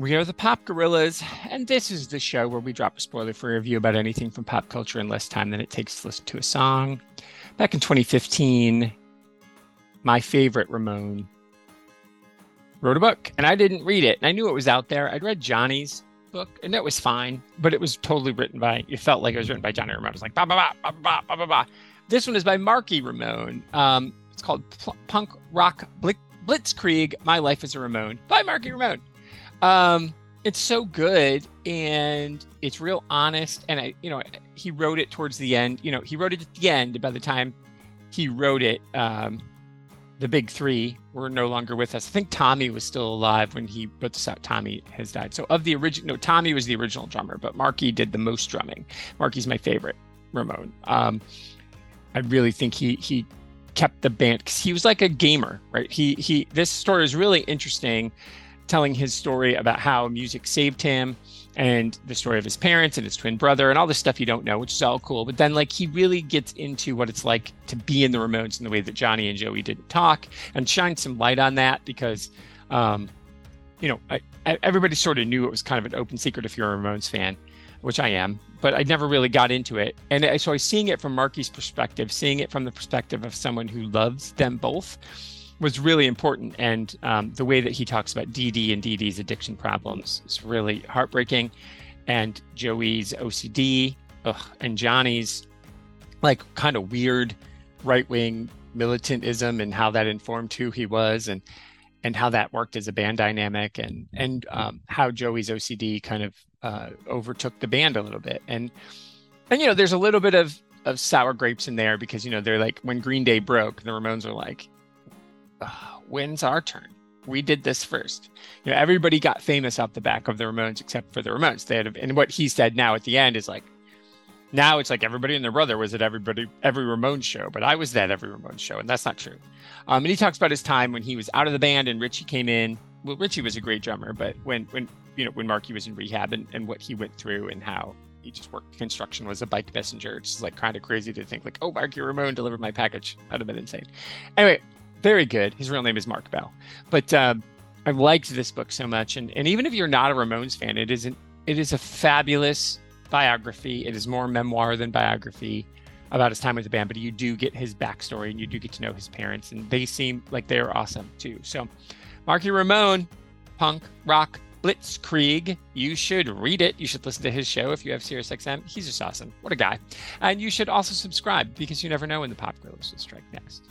We are the Pop Gorillas, and this is the show where we drop a spoiler free review about anything from pop culture in less time than it takes to listen to a song. Back in 2015, my favorite Ramone wrote a book, and I didn't read it. And I knew it was out there. I'd read Johnny's book, and it was fine, but it was totally written by, it felt like it was written by Johnny Ramone. It was like, ba ba ba, ba ba ba ba. This one is by Marky Ramone. Um, it's called Punk Rock Blitzkrieg My Life as a Ramone by Marky Ramone. Um, it's so good and it's real honest. And I, you know, he wrote it towards the end. You know, he wrote it at the end. By the time he wrote it, um, the big three were no longer with us. I think Tommy was still alive when he wrote this out. Tommy has died. So of the original, no, Tommy was the original drummer, but Marky did the most drumming. Marky's my favorite Ramone. Um, I really think he he kept the band because he was like a gamer, right? He he. This story is really interesting telling his story about how music saved him and the story of his parents and his twin brother and all the stuff you don't know, which is all cool. But then, like, he really gets into what it's like to be in the Ramones in the way that Johnny and Joey didn't talk and shine some light on that because, um, you know, I, I, everybody sort of knew it was kind of an open secret if you're a Ramones fan, which I am, but I never really got into it. And so I was seeing it from Marky's perspective, seeing it from the perspective of someone who loves them both was really important. And um, the way that he talks about Dee and Dee Dee's addiction problems is really heartbreaking. And Joey's OCD ugh, and Johnny's like kind of weird right wing militantism and how that informed who he was and and how that worked as a band dynamic and and um, how Joey's OCD kind of uh, overtook the band a little bit and and you know there's a little bit of of sour grapes in there because you know they're like when Green Day broke the Ramones are like when's our turn? We did this first. You know, everybody got famous off the back of the Ramones except for the Ramones. They had, and what he said now at the end is like, now it's like everybody and their brother was at everybody every Ramones show, but I was at every Ramones show, and that's not true. Um, and he talks about his time when he was out of the band and Richie came in. Well, Richie was a great drummer, but when when you know when Marky was in rehab and, and what he went through and how he just worked construction was a bike messenger. It's like kind of crazy to think like, oh, Marky Ramone delivered my package. That'd have been insane. Anyway, very good. His real name is Marc Bell. But uh, I liked this book so much, and and even if you're not a Ramones fan, it isn't. It is a fabulous biography. It is more memoir than biography about his time with the band, but you do get his backstory and you do get to know his parents, and they seem like they are awesome too. So, Marky Ramone, punk rock Blitzkrieg. You should read it. You should listen to his show if you have SiriusXM. He's just awesome. What a guy. And you should also subscribe because you never know when the Pop Gorillas will strike next.